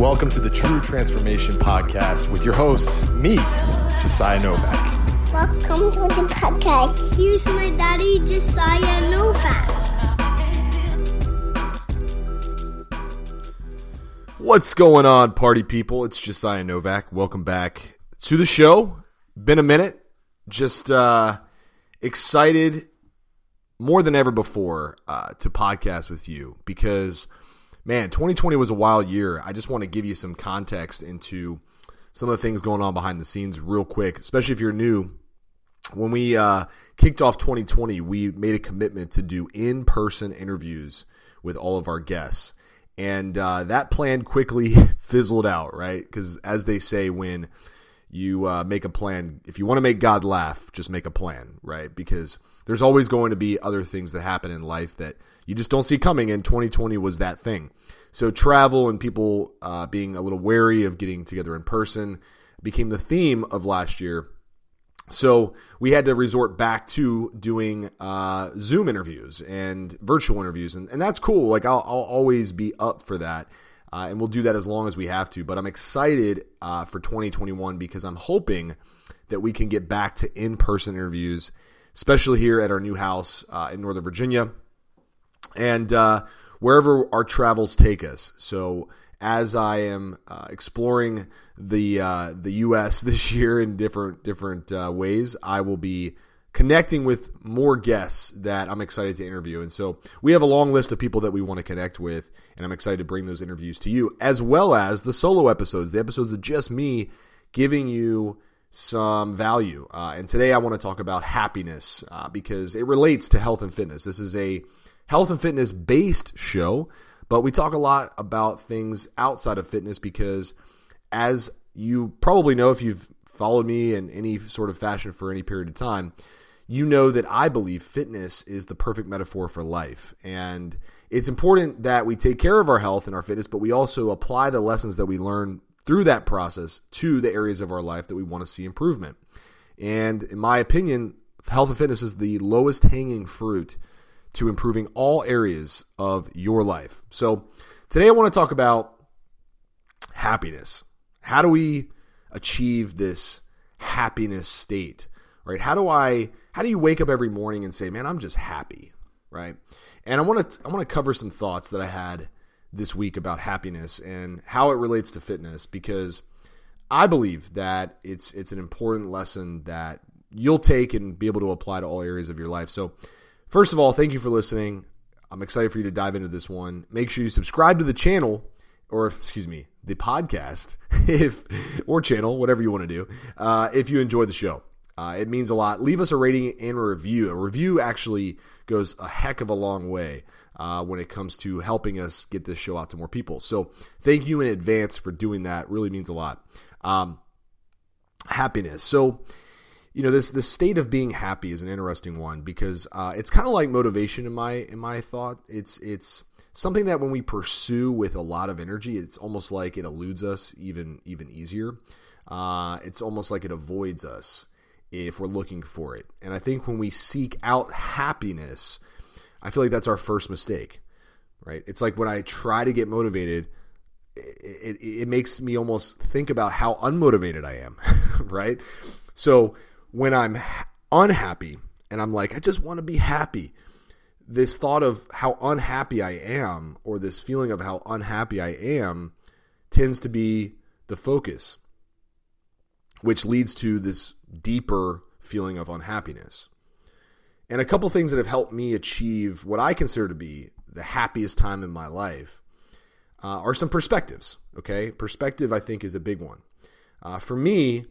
Welcome to the True Transformation Podcast with your host, me, Josiah Novak. Welcome to the podcast. Here's my daddy, Josiah Novak. What's going on, party people? It's Josiah Novak. Welcome back to the show. Been a minute. Just uh, excited more than ever before uh, to podcast with you because – man, 2020 was a wild year. I just want to give you some context into some of the things going on behind the scenes real quick, especially if you're new. When we uh, kicked off 2020, we made a commitment to do in person interviews with all of our guests. And uh, that plan quickly fizzled out, right? Because as they say, when you uh, make a plan, if you want to make God laugh, just make a plan, right? Because there's always going to be other things that happen in life that you just don't see coming, and 2020 was that thing. So travel and people uh, being a little wary of getting together in person became the theme of last year. So we had to resort back to doing uh, Zoom interviews and virtual interviews, and, and that's cool. Like I'll, I'll always be up for that, uh, and we'll do that as long as we have to. But I'm excited uh, for 2021 because I'm hoping that we can get back to in-person interviews, especially here at our new house uh, in Northern Virginia and uh, wherever our travels take us. So as I am uh, exploring the uh, the U.S. this year in different different uh, ways, I will be connecting with more guests that I'm excited to interview. And so we have a long list of people that we want to connect with, and I'm excited to bring those interviews to you, as well as the solo episodes, the episodes of just me giving you some value. Uh, and today I want to talk about happiness uh, because it relates to health and fitness. This is a health and fitness based show, but we talk a lot about things outside of fitness because, as you probably know if you've followed me in any sort of fashion for any period of time, you know that I believe fitness is the perfect metaphor for life. And it's important that we take care of our health and our fitness, but we also apply the lessons that we learn through that process to the areas of our life that we want to see improvement. And in my opinion, health and fitness is the lowest hanging fruit to improving all areas of your life. So, today I want to talk about happiness. How do we achieve this happiness state? Right? How do I how do you wake up every morning and say, "Man, I'm just happy." Right? And I want to I want to cover some thoughts that I had this week about happiness and how it relates to fitness because I believe that it's it's an important lesson that you'll take and be able to apply to all areas of your life. So First of all, thank you for listening. I'm excited for you to dive into this one. Make sure you subscribe to the channel, or excuse me, the podcast, if or channel, whatever you want to do. Uh, if you enjoy the show, uh, it means a lot. Leave us a rating and a review. A review actually goes a heck of a long way uh, when it comes to helping us get this show out to more people. So thank you in advance for doing that. Really means a lot. Um, happiness. So you know this this state of being happy is an interesting one because uh, it's kind of like motivation in my in my thought. It's it's something that when we pursue with a lot of energy, it's almost like it eludes us even even easier. Uh, it's almost like it avoids us if we're looking for it. And I think when we seek out happiness, I feel like that's our first mistake. Right? It's like when I try to get motivated. It, it, it makes me almost think about how unmotivated I am, right? So when I'm unhappy and I'm like, I just want to be happy, this thought of how unhappy I am or this feeling of how unhappy I am tends to be the focus, which leads to this deeper feeling of unhappiness. And a couple things that have helped me achieve what I consider to be the happiest time in my life uh, are some perspectives. Okay, perspective I think is a big one. Uh, for me,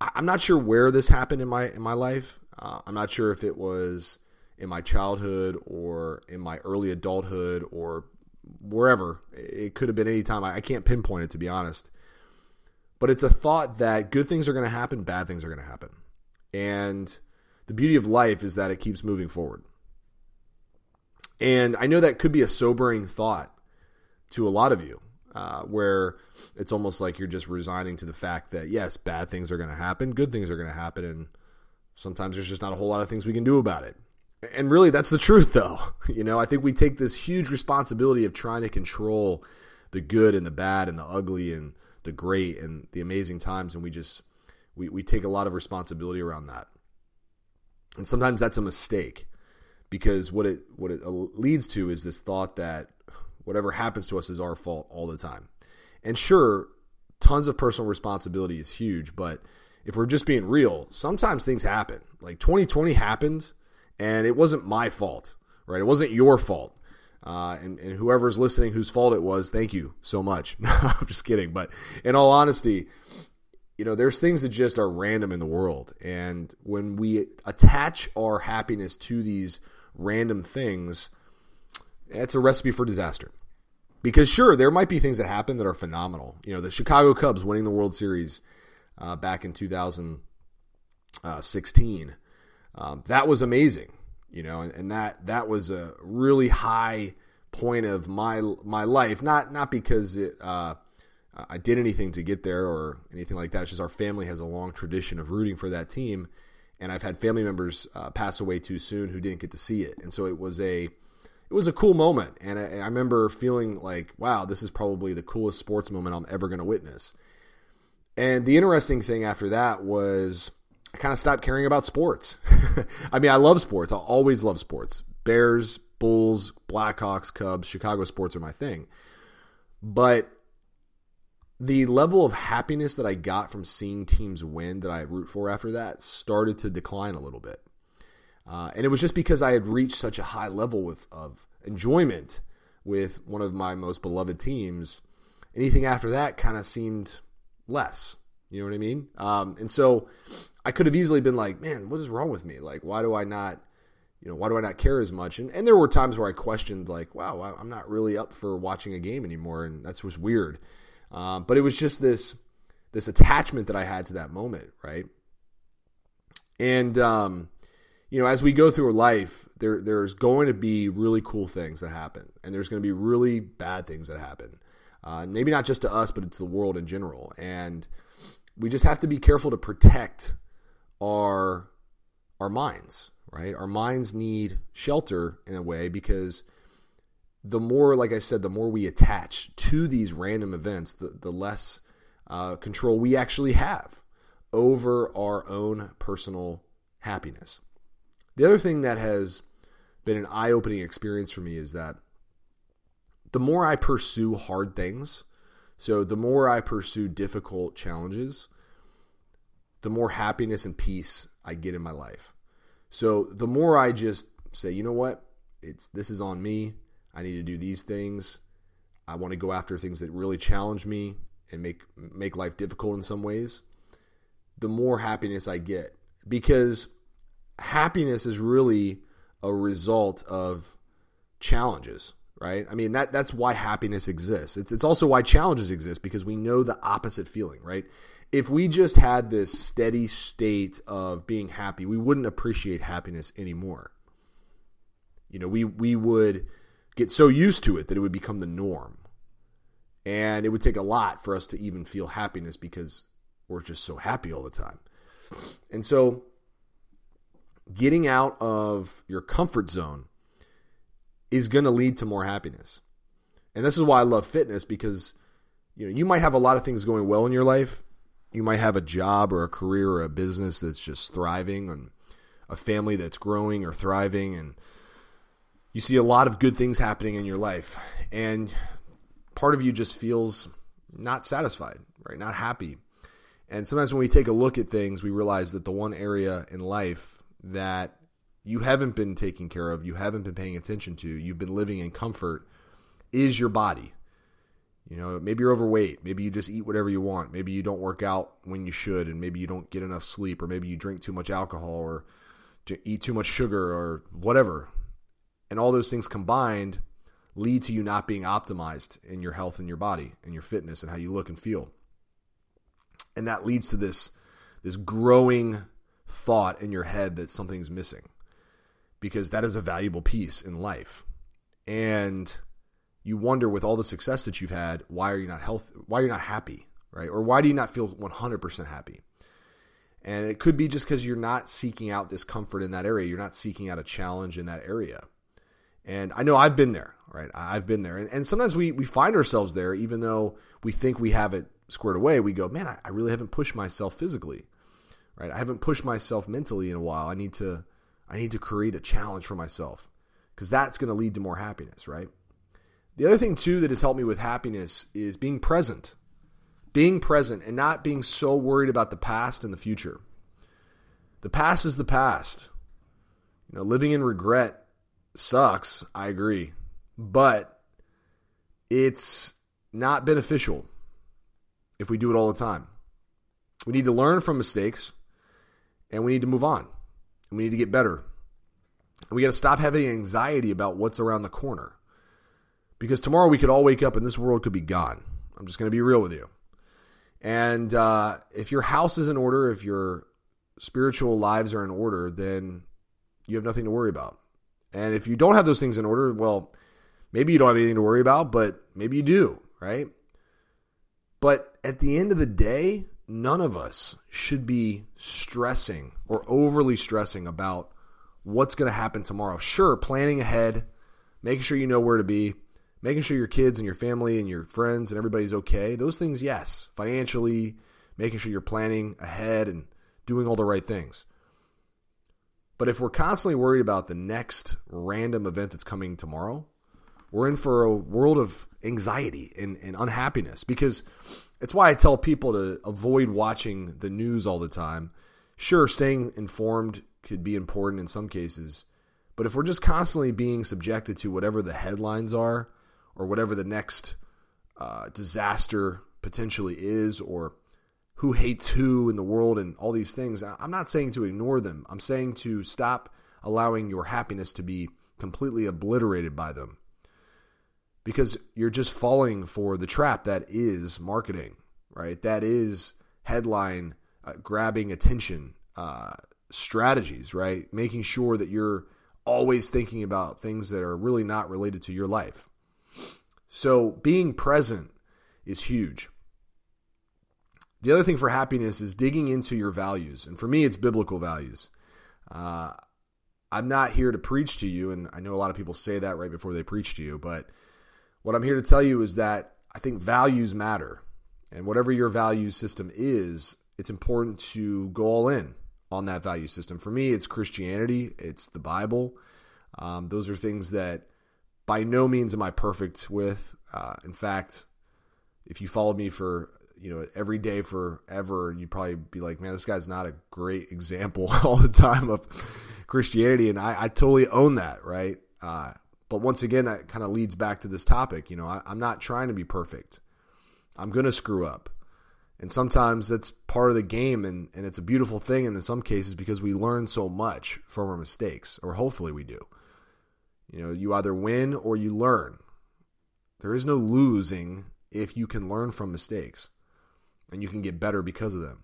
I'm not sure where this happened in my in my life. Uh, I'm not sure if it was in my childhood or in my early adulthood or wherever. It could have been any time. I, I can't pinpoint it to be honest. But it's a thought that good things are going to happen, bad things are going to happen. And the beauty of life is that it keeps moving forward. And I know that could be a sobering thought to a lot of you uh, where it's almost like you're just resigning to the fact that yes, bad things are going to happen, good things are going to happen, and sometimes there's just not a whole lot of things we can do about it. And really, that's the truth, though. You know, I think we take this huge responsibility of trying to control the good and the bad and the ugly and the great and the amazing times and we just we, we take a lot of responsibility around that and sometimes that's a mistake because what it what it leads to is this thought that whatever happens to us is our fault all the time and sure tons of personal responsibility is huge but if we're just being real sometimes things happen like 2020 happened and it wasn't my fault right it wasn't your fault uh, and, and whoever's listening whose fault it was, thank you so much. I'm just kidding. But in all honesty, you know, there's things that just are random in the world. And when we attach our happiness to these random things, it's a recipe for disaster. Because sure, there might be things that happen that are phenomenal. You know, the Chicago Cubs winning the World Series uh, back in 2016, um, that was amazing you know, and, and that that was a really high point of my my life. Not not because it uh, I did anything to get there or anything like that. It's just our family has a long tradition of rooting for that team, and I've had family members uh, pass away too soon who didn't get to see it, and so it was a it was a cool moment, and I, I remember feeling like, wow, this is probably the coolest sports moment I'm ever going to witness. And the interesting thing after that was I kind of stopped caring about sports. I mean, I love sports. I'll always love sports. Bears, Bulls, Blackhawks, Cubs, Chicago sports are my thing. But the level of happiness that I got from seeing teams win that I root for after that started to decline a little bit. Uh, and it was just because I had reached such a high level with, of enjoyment with one of my most beloved teams. Anything after that kind of seemed less. You know what I mean? Um, and so I could have easily been like, man, what is wrong with me? Like, why do I not, you know, why do I not care as much? And, and there were times where I questioned, like, wow, I'm not really up for watching a game anymore, and that's was weird. Um, but it was just this this attachment that I had to that moment, right? And um, you know, as we go through life, there there's going to be really cool things that happen, and there's going to be really bad things that happen. Uh, maybe not just to us, but to the world in general. And we just have to be careful to protect our our minds, right? Our minds need shelter in a way because the more, like I said, the more we attach to these random events, the, the less uh, control we actually have over our own personal happiness. The other thing that has been an eye opening experience for me is that the more I pursue hard things, so the more I pursue difficult challenges, the more happiness and peace I get in my life. So the more I just say, you know what, it's this is on me. I need to do these things. I want to go after things that really challenge me and make make life difficult in some ways. The more happiness I get because happiness is really a result of challenges, right? I mean that that's why happiness exists. It's it's also why challenges exist because we know the opposite feeling, right? if we just had this steady state of being happy, we wouldn't appreciate happiness anymore. You know, we we would get so used to it that it would become the norm. And it would take a lot for us to even feel happiness because we're just so happy all the time. And so getting out of your comfort zone is going to lead to more happiness. And this is why I love fitness because you know, you might have a lot of things going well in your life. You might have a job or a career or a business that's just thriving and a family that's growing or thriving and you see a lot of good things happening in your life. And part of you just feels not satisfied right? Not happy. And sometimes when we take a look at things we realize that the one area in life that you haven't been taking care of you haven't been paying attention to you've been living in comfort is your body you know, maybe you're overweight. Maybe you just eat whatever you want. Maybe you don't work out when you should, and maybe you don't get enough sleep, or maybe you drink too much alcohol, or eat too much sugar, or whatever. And all those things combined lead to you not being optimized in your health and your body and your fitness and how you look and feel. And that leads to this this growing thought in your head that something's missing because that is a valuable piece in life. And you wonder with all the success that you've had, why are you not healthy? Why are you not happy, right? Or why do you not feel 100% happy? And it could be just because you're not seeking out discomfort in that area. You're not seeking out a challenge in that area. And I know I've been there, right? I've been there. And, and sometimes we, we find ourselves there, even though we think we have it squared away. We go, man, I, I really haven't pushed myself physically, right? I haven't pushed myself mentally in a while. I need to, I need to create a challenge for myself because that's going to lead to more happiness, right? The other thing too that has helped me with happiness is being present. Being present and not being so worried about the past and the future. The past is the past. You know, living in regret sucks, I agree. But it's not beneficial if we do it all the time. We need to learn from mistakes and we need to move on. And we need to get better. And we got to stop having anxiety about what's around the corner. Because tomorrow we could all wake up and this world could be gone. I'm just going to be real with you. And uh, if your house is in order, if your spiritual lives are in order, then you have nothing to worry about. And if you don't have those things in order, well, maybe you don't have anything to worry about, but maybe you do, right? But at the end of the day, none of us should be stressing or overly stressing about what's going to happen tomorrow. Sure, planning ahead, making sure you know where to be, making sure your kids and your family and your friends and everybody's okay. Those things, yes. Financially, making sure you're planning ahead and doing all the right things. But if we're constantly worried about the next random event that's coming tomorrow, we're in for a world of anxiety and, and unhappiness because it's why I tell people to avoid watching the news all the time. Sure, staying informed could be important in some cases, but if we're just constantly being subjected to whatever the headlines are or whatever the next uh, disaster potentially is or who hates who in the world and all these things, I'm not saying to ignore them. I'm saying to stop allowing your happiness to be completely obliterated by them because you're just falling for the trap that is marketing, right? That is headline uh, grabbing attention uh, strategies, right? Making sure that you're always thinking about things that are really not related to your life. So being present is huge. The other thing for happiness is digging into your values. And for me, it's biblical values. Uh, I'm not here to preach to you, and I know a lot of people say that right before they preach to you, but what I'm here to tell you is that I think values matter. And whatever your value system is, it's important to go all in on that value system. For me, it's Christianity, it's the Bible. Um, those are things that by no means am I perfect with. Uh, in fact, if you followed me for you know every day forever, you'd probably be like, man, this guy's not a great example all the time of Christianity, and I, I totally own that, right? Uh, but once again, that kind of leads back to this topic. You know, I, I'm not trying to be perfect. I'm going to screw up. And sometimes that's part of the game, and, and it's a beautiful thing. And in some cases, because we learn so much from our mistakes, or hopefully we do. You know, you either win or you learn. There is no losing if you can learn from mistakes and you can get better because of them.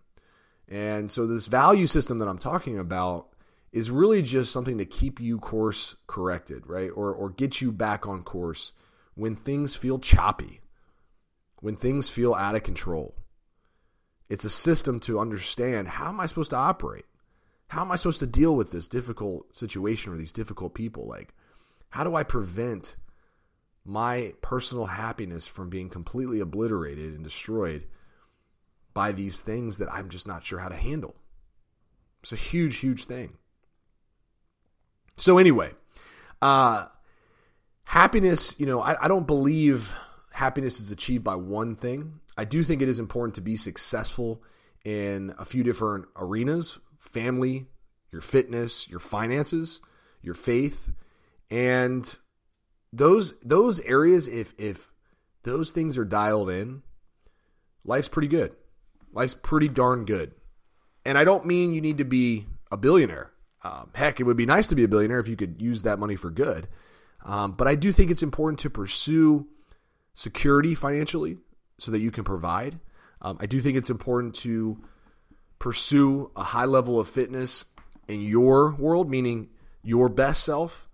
And so, this value system that I'm talking about is really just something to keep you course corrected, right? Or, or get you back on course when things feel choppy, when things feel out of control. It's a system to understand how am I supposed to operate? How am I supposed to deal with this difficult situation or these difficult people? Like, how do I prevent my personal happiness from being completely obliterated and destroyed by these things that I'm just not sure how to handle? It's a huge, huge thing. So anyway, uh, happiness, you know, I, I don't believe happiness is achieved by one thing. I do think it is important to be successful in a few different arenas family, your fitness, your finances, your faith. And those those areas, if if those things are dialed in, life's pretty good. Life's pretty darn good. And I don't mean you need to be a billionaire. Um, heck, it would be nice to be a billionaire if you could use that money for good. Um, but I do think it's important to pursue security financially so that you can provide. Um, I do think it's important to pursue a high level of fitness in your world, meaning your best self,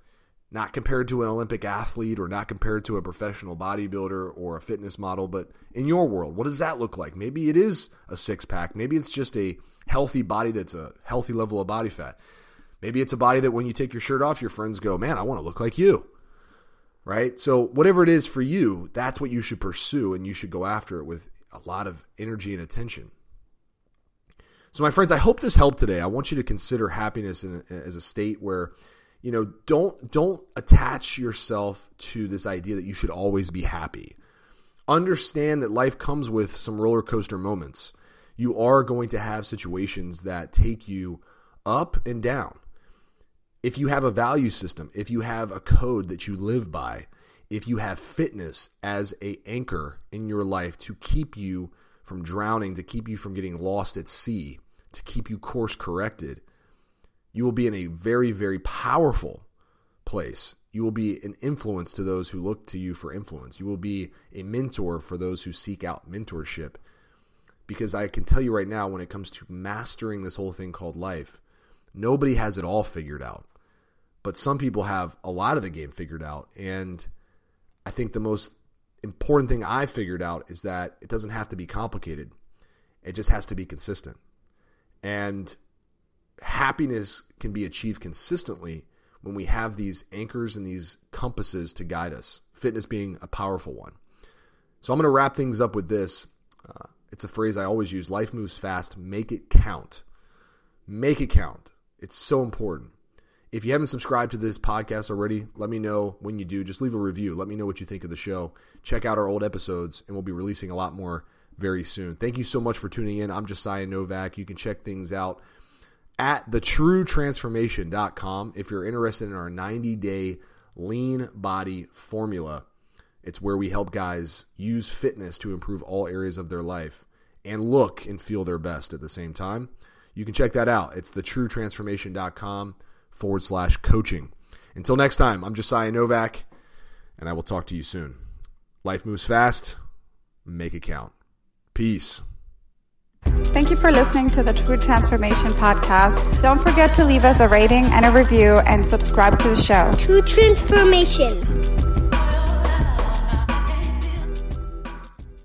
not compared to an Olympic athlete or not compared to a professional bodybuilder or a fitness model, but in your world. What does that look like? Maybe it is a six pack. Maybe it's just a healthy body that's a healthy level of body fat. Maybe it's a body that when you take your shirt off, your friends go, Man, I want to look like you. right? So, whatever it is for you, that's what you should pursue and you should go after it with a lot of energy and attention. So, my friends, I hope this helped today. I want you to consider happiness in, as a state where, you know, don't don't attach yourself to this idea that you should always be happy. Understand that life comes with some roller coaster moments. You are going to have situations that take you up and down. If you have a value system, if you have a code that you live by, if you have fitness as a anchor in your life to keep you from drowning, to keep you from getting lost at sea, to keep you course corrected, you will be in a very, very powerful place. You will be an influence to those who look to you for influence. You will be a mentor for those who seek out mentorship. Because I can tell you right now, when it comes to mastering this whole thing called life, nobody has it all figured out. But some people have a lot of the game figured out. And I think the most important thing I figured out is that it doesn't have to be complicated, it just has to be consistent. And happiness can be achieved consistently when we have these anchors and these compasses to guide us, fitness being a powerful one. So I'm going to wrap things up with this. Uh, it's a phrase I always use life moves fast, make it count. Make it count. It's so important. If you haven't subscribed to this podcast already, let me know when you do. Just leave a review. Let me know what you think of the show. Check out our old episodes, and we'll be releasing a lot more very soon. Thank you so much for tuning in. I'm Josiah Novak. You can check things out at thetruetransformation.com if you're interested in our 90 day lean body formula. It's where we help guys use fitness to improve all areas of their life and look and feel their best at the same time. You can check that out. It's thetruetransformation.com forward slash coaching. Until next time, I'm Josiah Novak, and I will talk to you soon. Life moves fast. Make it count. Peace. Thank you for listening to the True Transformation Podcast. Don't forget to leave us a rating and a review and subscribe to the show. True transformation.